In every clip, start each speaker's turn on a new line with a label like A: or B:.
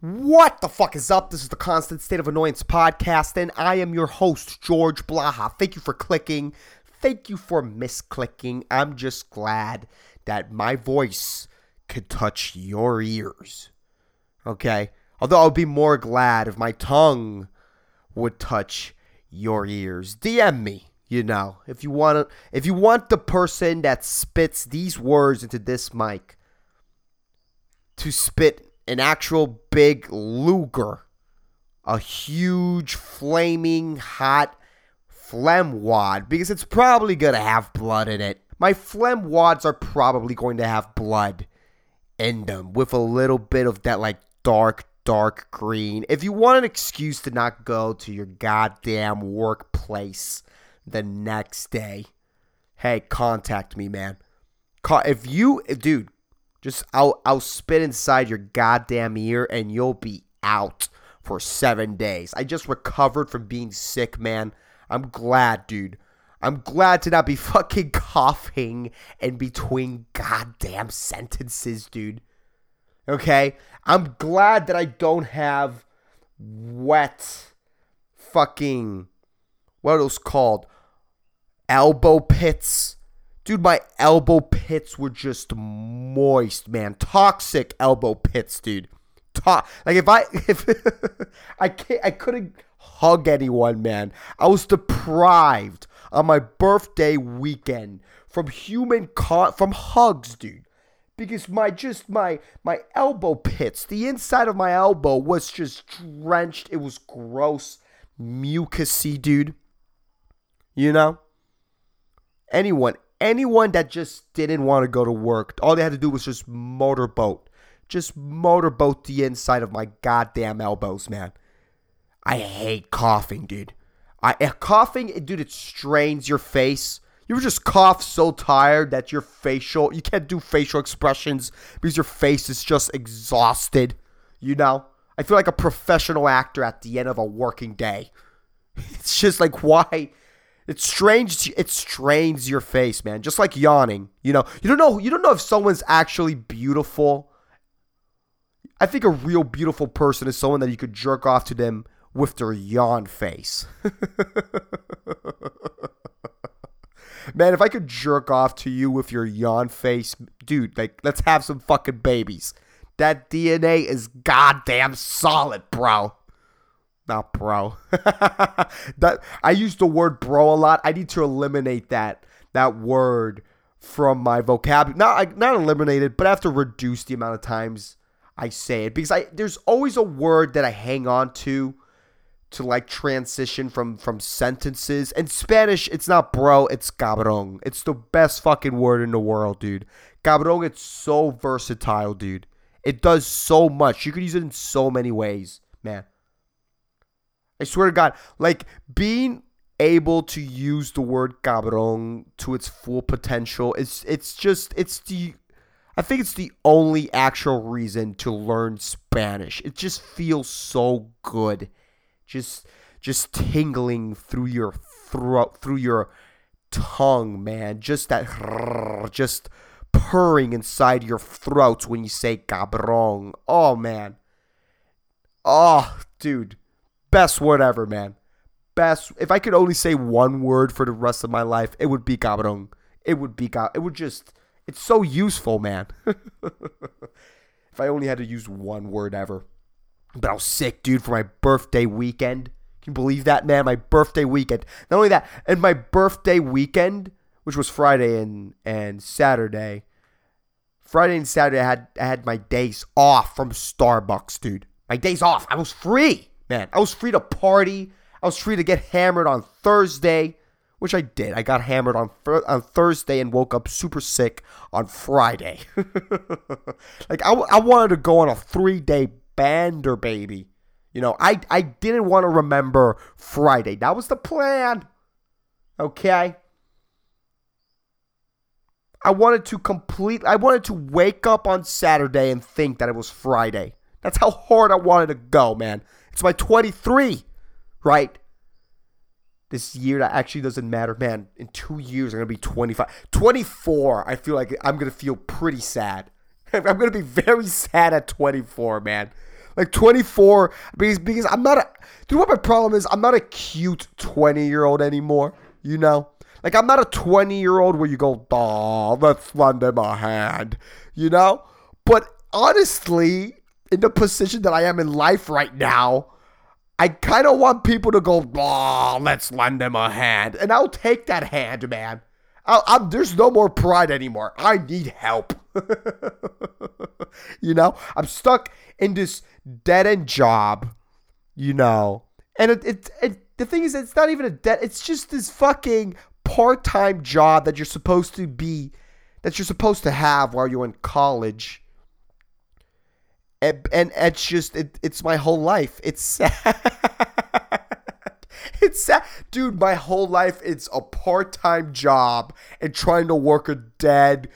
A: What the fuck is up? This is the Constant State of Annoyance podcast, and I am your host, George Blaha. Thank you for clicking. Thank you for misclicking. I'm just glad that my voice could touch your ears. Okay? Although I would be more glad if my tongue would touch your ears. DM me, you know, if you want to, if you want the person that spits these words into this mic to spit an actual big Luger, a huge flaming hot phlegm wad, because it's probably going to have blood in it. My phlegm wads are probably going to have blood in them with a little bit of that like dark, dark green. If you want an excuse to not go to your goddamn workplace the next day, hey, contact me, man. If you, dude, just I'll I'll spit inside your goddamn ear and you'll be out for seven days. I just recovered from being sick, man. I'm glad, dude. I'm glad to not be fucking coughing in between goddamn sentences, dude. Okay? I'm glad that I don't have wet fucking what are those called? Elbow pits Dude, my elbow pits were just moist, man. Toxic elbow pits, dude. To- like if I if I can't I couldn't hug anyone, man. I was deprived on my birthday weekend from human con- from hugs, dude. Because my just my my elbow pits, the inside of my elbow was just drenched. It was gross, mucusy, dude. You know? Anyone, anyone that just didn't want to go to work, all they had to do was just motorboat. Just motorboat the inside of my goddamn elbows, man. I hate coughing, dude. I uh, coughing, dude, it strains your face. You ever just cough so tired that your facial, you can't do facial expressions because your face is just exhausted. You know? I feel like a professional actor at the end of a working day. It's just like, why? It strains it strains your face, man. Just like yawning. You know, you don't know you don't know if someone's actually beautiful. I think a real beautiful person is someone that you could jerk off to them with their yawn face. man, if I could jerk off to you with your yawn face, dude, like let's have some fucking babies. That DNA is goddamn solid, bro. Not bro. that I use the word bro a lot. I need to eliminate that that word from my vocabulary. Not not eliminate it, but I have to reduce the amount of times I say it because I there's always a word that I hang on to to like transition from from sentences. In Spanish, it's not bro, it's cabrón. It's the best fucking word in the world, dude. Cabrón, it's so versatile, dude. It does so much. You could use it in so many ways, man. I swear to God, like being able to use the word cabrón to its full potential, it's it's just it's the I think it's the only actual reason to learn Spanish. It just feels so good. Just just tingling through your throat through your tongue, man. Just that just purring inside your throat when you say cabrón. Oh man. Oh, dude best word ever, man. Best. If I could only say one word for the rest of my life, it would be cabrón. It would be It would just. It's so useful, man. if I only had to use one word ever. But I was sick, dude, for my birthday weekend. Can you believe that, man? My birthday weekend. Not only that, and my birthday weekend, which was Friday and and Saturday. Friday and Saturday, I had I had my days off from Starbucks, dude. My days off. I was free man, I was free to party. I was free to get hammered on Thursday, which I did. I got hammered on on Thursday and woke up super sick on Friday. like I, I wanted to go on a three day bander, baby. You know, I I didn't want to remember Friday. That was the plan. Okay. I wanted to complete. I wanted to wake up on Saturday and think that it was Friday. That's how hard I wanted to go, man. It's my 23, right? This year that actually doesn't matter, man. In two years, I'm gonna be 25, 24. I feel like I'm gonna feel pretty sad. I'm gonna be very sad at 24, man. Like 24 because because I'm not a do you know what my problem is? I'm not a cute 20 year old anymore. You know? Like I'm not a 20 year old where you go, oh, let's lend him a hand. You know? But honestly, in the position that I am in life right now, I kind of want people to go, oh, let's lend them a hand. And I'll take that hand, man. i there's no more pride anymore. I need help. you know, I'm stuck in this dead end job, you know. And it, it, it, the thing is, it's not even a debt, it's just this fucking part time job that you're supposed to be, that you're supposed to have while you're in college and, and it's just it, it's my whole life. It's sad. it's sad, dude. My whole life it's a part-time job and trying to work a dead,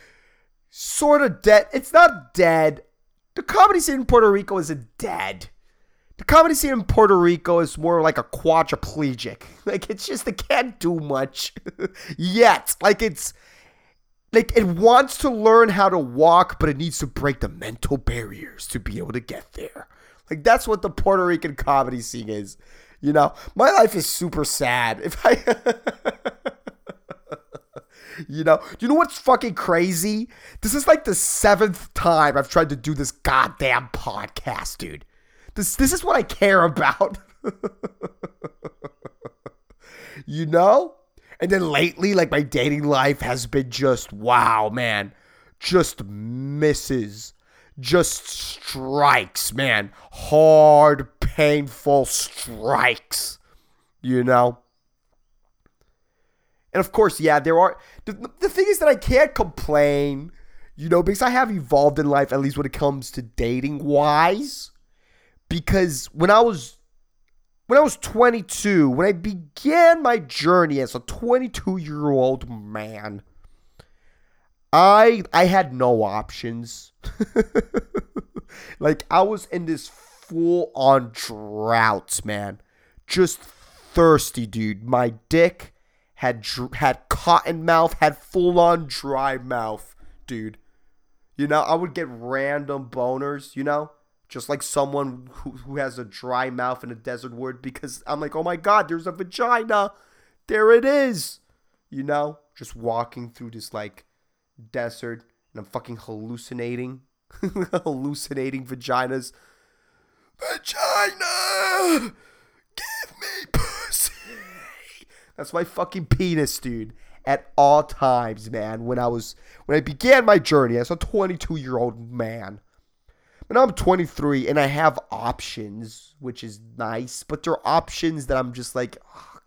A: sort of dead. It's not dead. The comedy scene in Puerto Rico isn't dead. The comedy scene in Puerto Rico is more like a quadriplegic. Like it's just it can't do much yet. Like it's like it wants to learn how to walk, but it needs to break the mental barriers to be able to get there. Like that's what the Puerto Rican comedy scene is. You know, my life is super sad. If I You know, you know what's fucking crazy? This is like the seventh time I've tried to do this goddamn podcast, dude. This this is what I care about. you know? And then lately, like my dating life has been just wow, man. Just misses. Just strikes, man. Hard, painful strikes. You know? And of course, yeah, there are. The, the thing is that I can't complain, you know, because I have evolved in life, at least when it comes to dating wise. Because when I was when I was 22, when I began my journey as a 22 year old man, I I had no options. like I was in this full on drought, man. Just thirsty, dude. My dick had had cotton mouth, had full on dry mouth, dude. You know, I would get random boners, you know? Just like someone who, who has a dry mouth in a desert word because I'm like, oh my god, there's a vagina. There it is. You know, just walking through this like desert and I'm fucking hallucinating. hallucinating vaginas. Vagina! Give me pussy! That's my fucking penis, dude. At all times, man. When I was when I began my journey as a 22 year old man. And I'm 23 and I have options, which is nice, but they're options that I'm just like,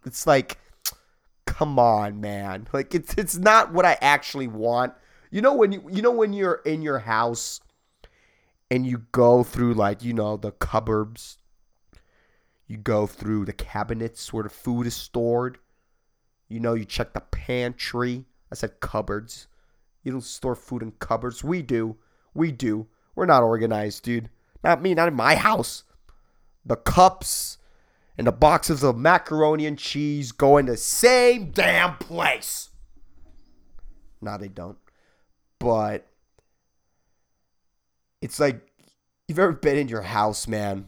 A: it's like, come on, man. Like it's it's not what I actually want. You know when you you know when you're in your house and you go through like you know the cupboards, you go through the cabinets where the food is stored. You know you check the pantry. I said cupboards. You don't store food in cupboards. We do. We do. We're not organized, dude. Not me, not in my house. The cups and the boxes of macaroni and cheese go in the same damn place. No, they don't. But it's like you've ever been in your house, man,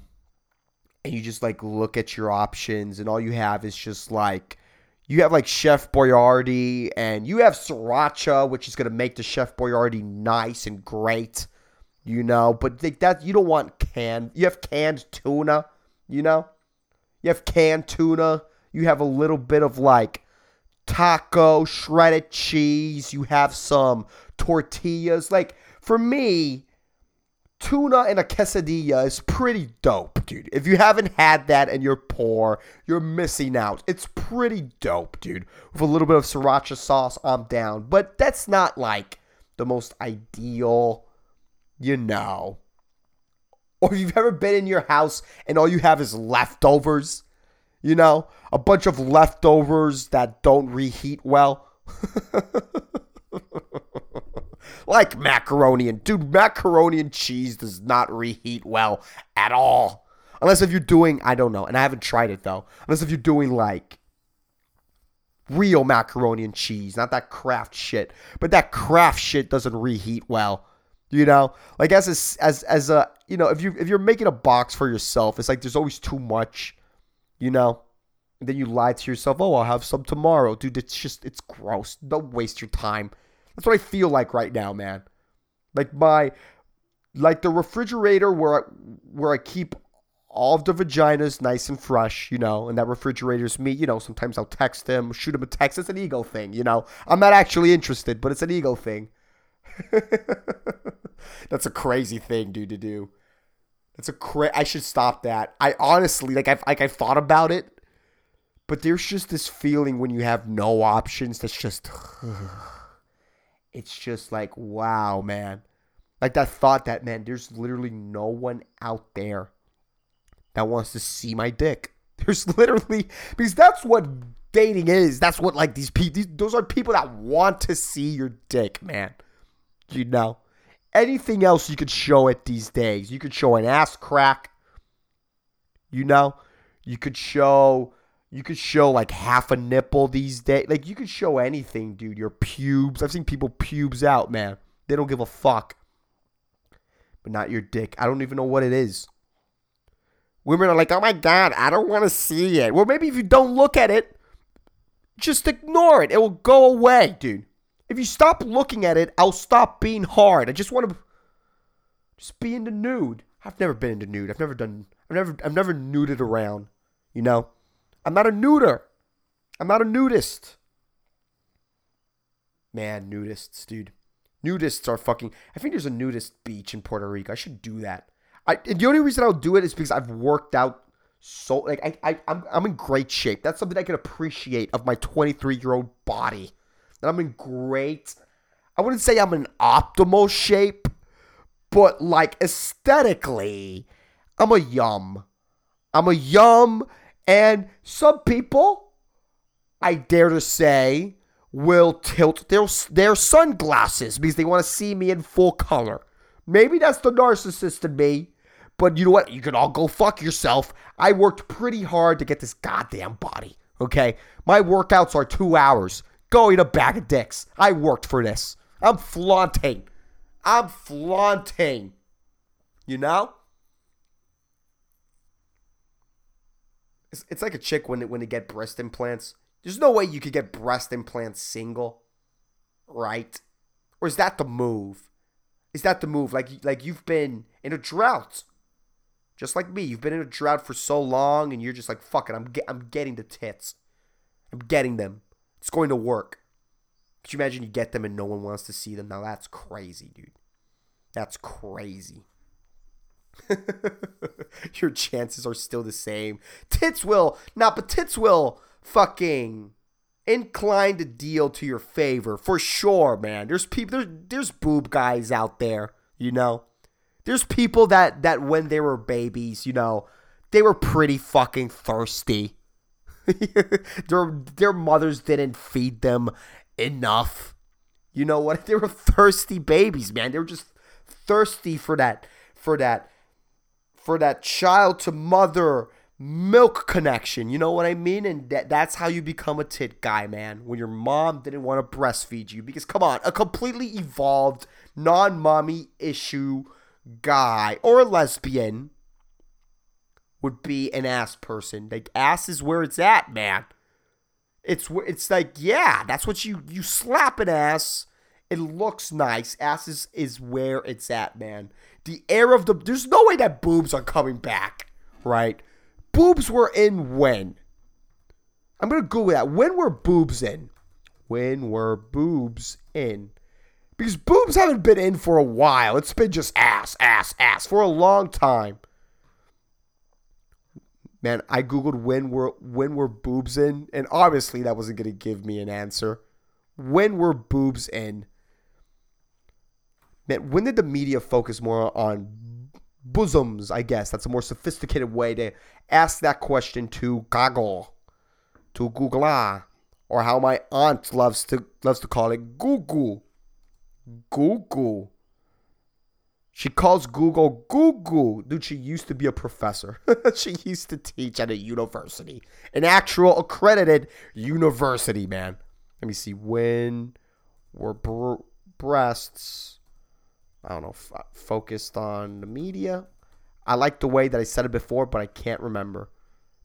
A: and you just like look at your options, and all you have is just like you have like Chef Boyardee, and you have sriracha, which is gonna make the Chef Boyardee nice and great you know. But like that you don't want canned. You have canned tuna, you know. You have canned tuna. You have a little bit of like taco, shredded cheese. You have some tortillas. Like for me, tuna and a quesadilla is pretty dope, dude. If you haven't had that and you're poor, you're missing out. It's pretty dope, dude. With a little bit of sriracha sauce, I'm down. But that's not like the most ideal you know. Or if you've ever been in your house and all you have is leftovers, you know, a bunch of leftovers that don't reheat well. like macaroni and dude, macaroni and cheese does not reheat well at all. Unless if you're doing, I don't know, and I haven't tried it though. Unless if you're doing like real macaroni and cheese, not that Kraft shit. But that Kraft shit doesn't reheat well. You know, like as a, as as a you know if you if you're making a box for yourself, it's like there's always too much. You know, and then you lie to yourself. Oh, I'll have some tomorrow, dude. It's just it's gross. Don't waste your time. That's what I feel like right now, man. Like my like the refrigerator where I, where I keep all of the vaginas nice and fresh, you know, and that refrigerator's me, you know, sometimes I'll text him, shoot him a text. It's an ego thing, you know. I'm not actually interested, but it's an ego thing. That's a crazy thing, dude, to do. That's a cra- I should stop that. I honestly like I've like I've thought about it, but there's just this feeling when you have no options that's just it's just like wow, man. Like that thought that man, there's literally no one out there that wants to see my dick. There's literally because that's what dating is. That's what like these people. Those are people that want to see your dick, man. You know, anything else you could show it these days. You could show an ass crack. You know, you could show. You could show like half a nipple these days. Like you could show anything, dude. Your pubes. I've seen people pubes out, man. They don't give a fuck. But not your dick. I don't even know what it is. Women are like, oh my God, I don't want to see it. Well, maybe if you don't look at it, just ignore it. It will go away, dude. If you stop looking at it, I'll stop being hard. I just want to just be in the nude. I've never been into nude. I've never done. I've never. I've never nuded around. You know, I'm not a nuder. I'm not a nudist. Man, nudists, dude. Nudists are fucking. I think there's a nudist beach in Puerto Rico. I should do that. I the only reason I'll do it is because I've worked out so like I, I I'm I'm in great shape. That's something I can appreciate of my 23 year old body. That I'm in great. I wouldn't say I'm in optimal shape, but like aesthetically, I'm a yum. I'm a yum, and some people, I dare to say, will tilt their their sunglasses because they want to see me in full color. Maybe that's the narcissist in me. But you know what? You can all go fuck yourself. I worked pretty hard to get this goddamn body. Okay? My workouts are two hours. Go eat a bag of dicks. I worked for this. I'm flaunting. I'm flaunting. You know? It's, it's like a chick when when they get breast implants. There's no way you could get breast implants single, right? Or is that the move? Is that the move? Like like you've been in a drought just like me, you've been in a drought for so long and you're just like, fuck it, I'm, I'm getting the tits. I'm getting them. It's going to work. Could you imagine you get them and no one wants to see them? Now that's crazy, dude. That's crazy. Your chances are still the same. Tits will, not, but tits will fucking incline the deal to your favor for sure, man. There's people, there's, there's boob guys out there, you know? there's people that that when they were babies, you know, they were pretty fucking thirsty. their their mothers didn't feed them enough. You know what? They were thirsty babies, man. They were just thirsty for that for that for that child to mother milk connection. You know what I mean? And that, that's how you become a tit guy, man. When your mom didn't want to breastfeed you. Because, come on, a completely evolved, non mommy issue guy or a lesbian would be an ass person. Like ass is where it's at, man. It's it's like yeah, that's what you you slap an ass. It looks nice. Ass is, is where it's at, man. The air of the there's no way that boobs are coming back, right? Boobs were in when? I'm gonna Google that. When were boobs in? When were boobs in? Because boobs haven't been in for a while. It's been just ass, ass, ass for a long time. Man, I googled when were when were boobs in, and obviously that wasn't gonna give me an answer. When were boobs in? Man, when did the media focus more on bosoms? I guess that's a more sophisticated way to ask that question to Goggle, to Google, or how my aunt loves to loves to call it Google. Google. She calls Google Google. Dude, she used to be a professor. she used to teach at a university, an actual accredited university, man. Let me see. When were breasts I don't know, f- uh, focused on the media. I like the way that I said it before, but I can't remember.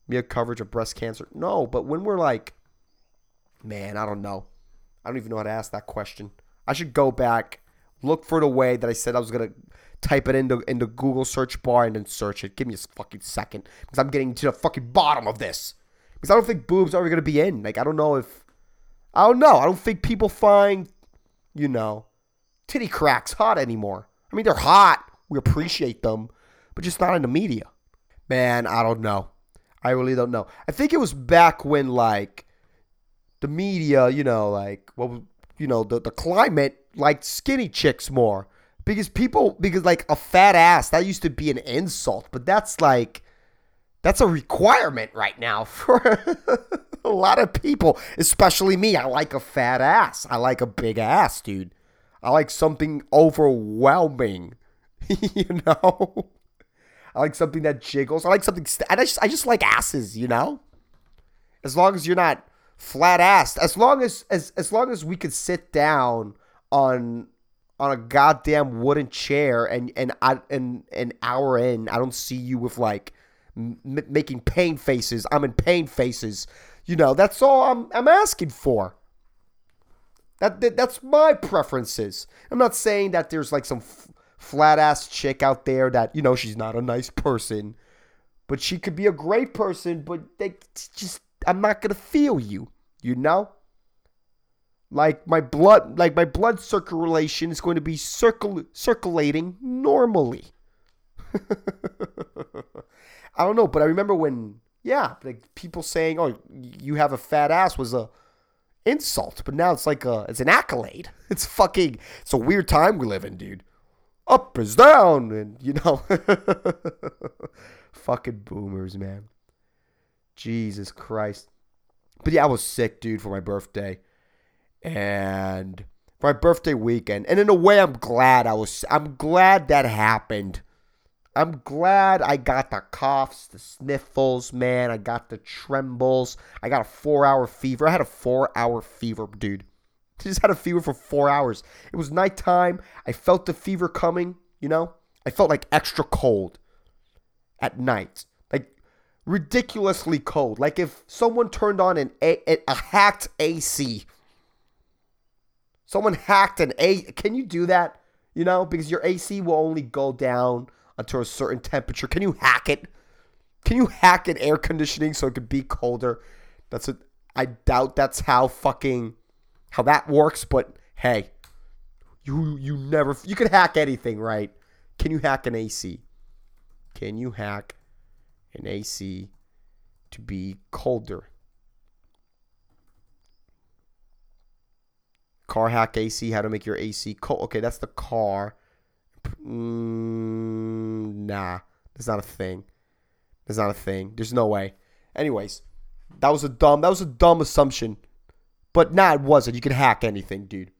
A: Media coverage of breast cancer. No, but when we're like, man, I don't know. I don't even know how to ask that question. I should go back, look for the way that I said I was gonna type it into into Google search bar and then search it. Give me a fucking second because I'm getting to the fucking bottom of this. Because I don't think boobs are ever gonna be in. Like I don't know if I don't know. I don't think people find, you know, titty cracks hot anymore. I mean, they're hot. We appreciate them, but just not in the media. Man, I don't know. I really don't know. I think it was back when like the media, you know, like well, you know, the the climate liked skinny chicks more because people because like a fat ass that used to be an insult, but that's like that's a requirement right now for a lot of people, especially me. I like a fat ass. I like a big ass, dude. I like something overwhelming. you know? I like something that jiggles. I like something st- I just I just like asses, you know? As long as you're not flat assed. As long as as as long as we could sit down on on a goddamn wooden chair and and I and an hour in, I don't see you with like m- making pain faces. I'm in pain faces. You know, that's all I'm I'm asking for. That, that that's my preferences. I'm not saying that there's like some f- flat ass chick out there that you know she's not a nice person, but she could be a great person. But they just I'm not gonna feel you. You know. Like my blood, like my blood circulation is going to be circul- circulating normally. I don't know, but I remember when, yeah, like people saying, "Oh, you have a fat ass" was a insult, but now it's like a, it's an accolade. It's fucking, it's a weird time we live in, dude. Up is down, and you know, fucking boomers, man. Jesus Christ. But yeah, I was sick, dude, for my birthday, and for my birthday weekend, and in a way, I'm glad I was. I'm glad that happened I'm glad I got the coughs, the sniffles, man. I got the trembles. I got a four hour fever. I had a four hour fever, dude. I just had a fever for four hours. It was nighttime. I felt the fever coming, you know? I felt like extra cold at night. Like ridiculously cold. Like if someone turned on an a, a hacked AC. Someone hacked an A. Can you do that? You know, because your AC will only go down until a certain temperature. Can you hack it? Can you hack an air conditioning so it could be colder? That's a, I doubt that's how fucking how that works, but hey, you you never you can hack anything, right? Can you hack an AC? Can you hack an AC to be colder? Car hack AC, how to make your AC cold. Okay, that's the car. Mm, nah, that's not a thing. That's not a thing. There's no way. Anyways, that was a dumb. That was a dumb assumption. But nah, it wasn't. You could hack anything, dude.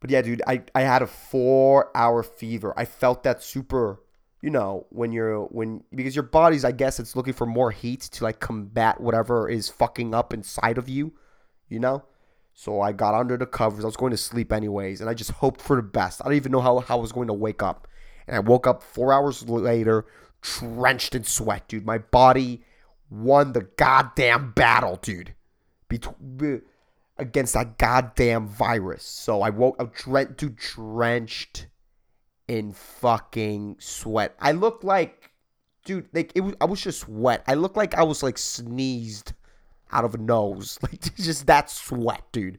A: But yeah, dude, I, I had a four hour fever. I felt that super, you know, when you're when because your body's I guess it's looking for more heat to like combat whatever is fucking up inside of you, you know? So I got under the covers. I was going to sleep anyways, and I just hoped for the best. I don't even know how, how I was going to wake up. And I woke up four hours later, drenched in sweat, dude. My body won the goddamn battle, dude. Between against that goddamn virus. So I woke up dude, drenched in fucking sweat. I looked like, dude, like it was. I was just wet. I looked like I was like sneezed out of a nose. Like just that sweat, dude.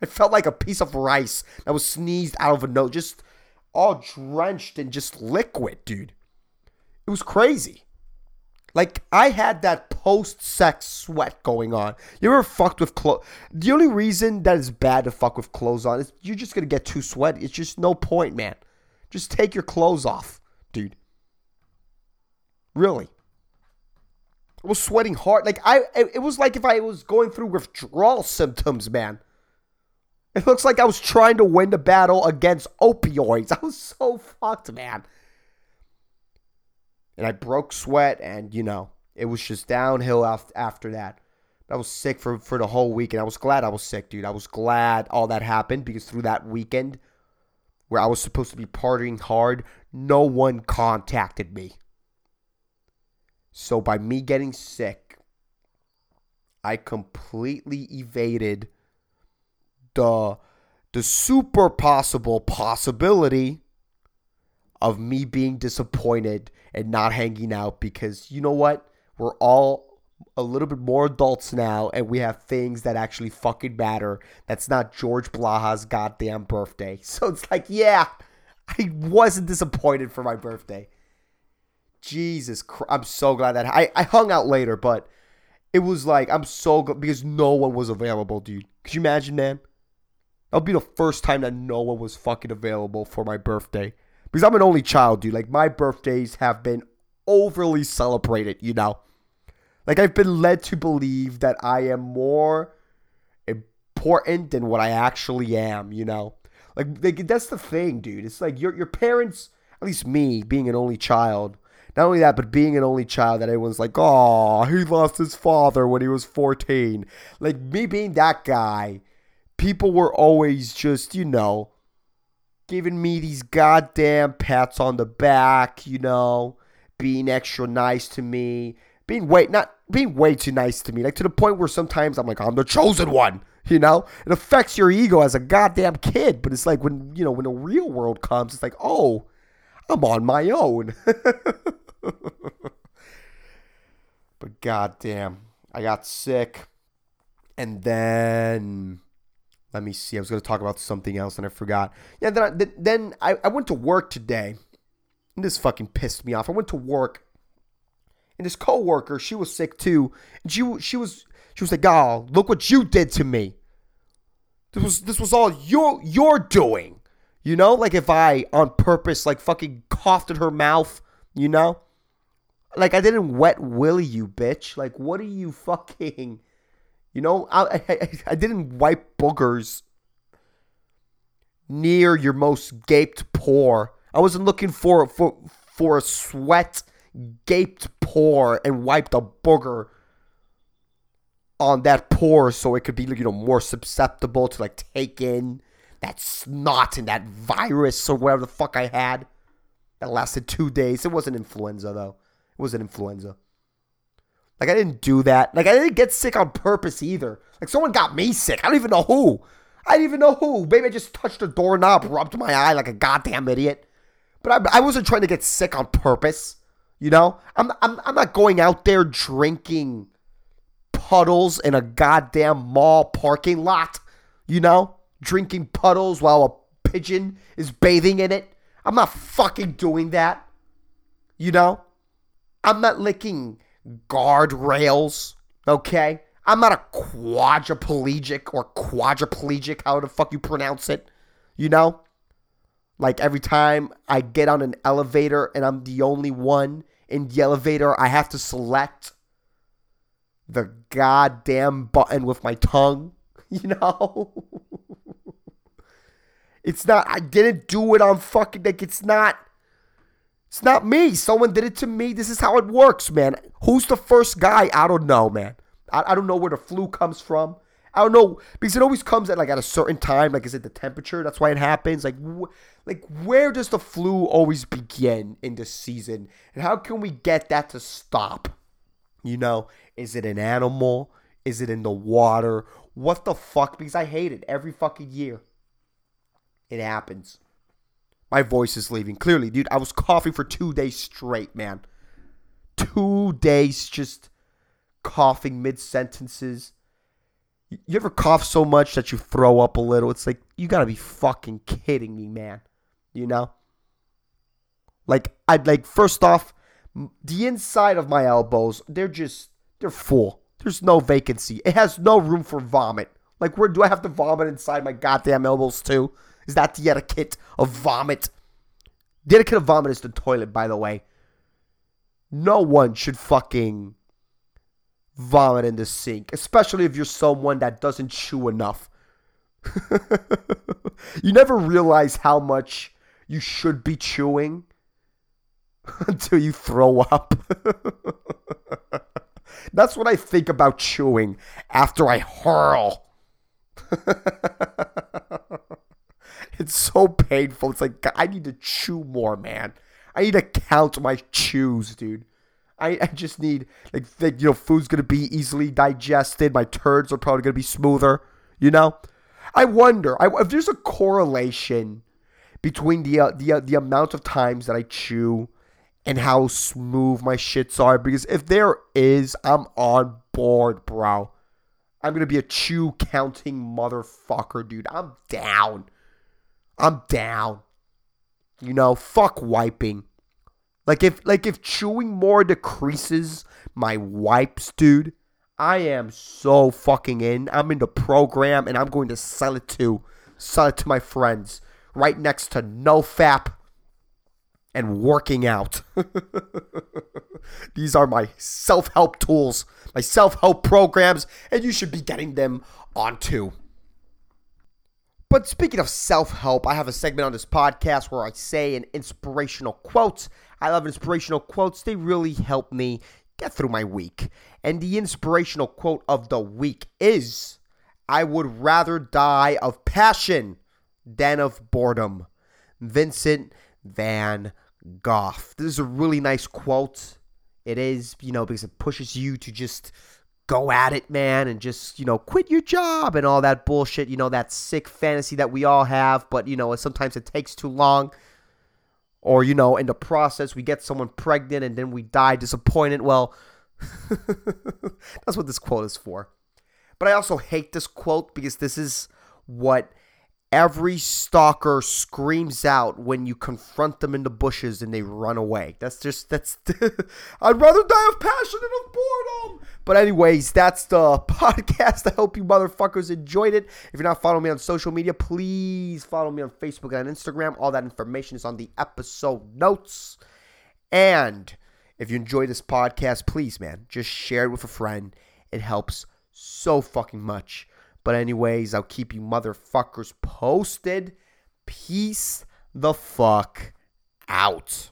A: It felt like a piece of rice that was sneezed out of a nose, just all drenched in just liquid, dude. It was crazy. Like I had that post-sex sweat going on. You ever fucked with clothes? The only reason that it's bad to fuck with clothes on is you're just gonna get too sweaty. It's just no point, man. Just take your clothes off, dude. Really. I was sweating hard. Like I, it was like if I was going through withdrawal symptoms, man. It looks like I was trying to win the battle against opioids. I was so fucked, man. And I broke sweat, and you know, it was just downhill after that. I was sick for, for the whole week, and I was glad I was sick, dude. I was glad all that happened because through that weekend, where I was supposed to be partying hard, no one contacted me. So by me getting sick, I completely evaded the the super possible possibility of me being disappointed and not hanging out because you know what? We're all a little bit more adults now and we have things that actually fucking matter. That's not George Blaha's goddamn birthday. So it's like, yeah, I wasn't disappointed for my birthday. Jesus Christ. I'm so glad that I, I hung out later, but it was like, I'm so glad because no one was available, dude. Could you imagine, man? That'll be the first time that no one was fucking available for my birthday. Because I'm an only child, dude. Like, my birthdays have been overly celebrated, you know? Like, I've been led to believe that I am more important than what I actually am, you know? Like, like that's the thing, dude. It's like your, your parents, at least me, being an only child, not only that, but being an only child that everyone's like, oh, he lost his father when he was 14. Like, me being that guy, people were always just, you know, giving me these goddamn pats on the back, you know, being extra nice to me, being way not being way too nice to me, like to the point where sometimes I'm like, I'm the chosen one, you know. It affects your ego as a goddamn kid, but it's like when you know when the real world comes, it's like, oh, I'm on my own. but goddamn, I got sick, and then let me see. I was going to talk about something else and I forgot. Yeah, then I, then I, I went to work today. And this fucking pissed me off. I went to work and this coworker, she was sick too. And she she was she was like, "Oh, look what you did to me. This was this was all your you're doing." You know, like if I on purpose like fucking coughed in her mouth, you know? Like I didn't wet willy you, bitch. Like what are you fucking you know, I, I, I didn't wipe boogers near your most gaped pore. I wasn't looking for for for a sweat gaped pore and wiped a booger on that pore so it could be you know more susceptible to like take in that snot and that virus or whatever the fuck I had. That lasted two days. It wasn't influenza though. It wasn't influenza. Like I didn't do that. Like I didn't get sick on purpose either. Like someone got me sick. I don't even know who. I didn't even know who. Maybe I just touched a doorknob, rubbed my eye like a goddamn idiot. But I, I wasn't trying to get sick on purpose. You know, I'm, I'm I'm not going out there drinking puddles in a goddamn mall parking lot. You know, drinking puddles while a pigeon is bathing in it. I'm not fucking doing that. You know, I'm not licking guardrails, okay? I'm not a quadriplegic or quadriplegic, how the fuck you pronounce it, you know? Like every time I get on an elevator and I'm the only one in the elevator, I have to select the goddamn button with my tongue, you know? it's not, I didn't do it on fucking, like, it's not it's not me. Someone did it to me. This is how it works, man. Who's the first guy? I don't know, man. I, I don't know where the flu comes from. I don't know because it always comes at like at a certain time. Like, is it the temperature? That's why it happens. Like, wh- like where does the flu always begin in the season, and how can we get that to stop? You know, is it an animal? Is it in the water? What the fuck? Because I hate it every fucking year. It happens. My voice is leaving. Clearly, dude, I was coughing for two days straight, man. Two days just coughing mid sentences. You ever cough so much that you throw up a little? It's like, you gotta be fucking kidding me, man. You know? Like, I'd like, first off, the inside of my elbows, they're just, they're full. There's no vacancy. It has no room for vomit. Like, where do I have to vomit inside my goddamn elbows, too? Is that the etiquette of vomit? The etiquette of vomit is the toilet, by the way. No one should fucking vomit in the sink, especially if you're someone that doesn't chew enough. you never realize how much you should be chewing until you throw up. That's what I think about chewing after I hurl. It's so painful. It's like I need to chew more, man. I need to count my chews, dude. I, I just need like, like you know food's gonna be easily digested. My turds are probably gonna be smoother. You know, I wonder I, if there's a correlation between the uh, the uh, the amount of times that I chew and how smooth my shits are. Because if there is, I'm on board, bro. I'm gonna be a chew counting motherfucker, dude. I'm down. I'm down. You know, fuck wiping. Like if like if chewing more decreases my wipes, dude, I am so fucking in. I'm in the program and I'm going to sell it to sell it to my friends right next to NoFap and working out. These are my self-help tools, my self-help programs, and you should be getting them on too. But speaking of self help, I have a segment on this podcast where I say an inspirational quote. I love inspirational quotes, they really help me get through my week. And the inspirational quote of the week is I would rather die of passion than of boredom. Vincent Van Gogh. This is a really nice quote. It is, you know, because it pushes you to just go at it, man, and just, you know, quit your job and all that bullshit, you know, that sick fantasy that we all have, but, you know, sometimes it takes too long. Or, you know, in the process, we get someone pregnant and then we die disappointed. Well, that's what this quote is for. But I also hate this quote because this is what every stalker screams out when you confront them in the bushes and they run away. That's just that's I'd rather die of passion than of boredom. But anyways, that's the podcast. I hope you motherfuckers enjoyed it. If you're not following me on social media, please follow me on Facebook and Instagram. All that information is on the episode notes. And if you enjoy this podcast, please, man, just share it with a friend. It helps so fucking much. But, anyways, I'll keep you motherfuckers posted. Peace the fuck out.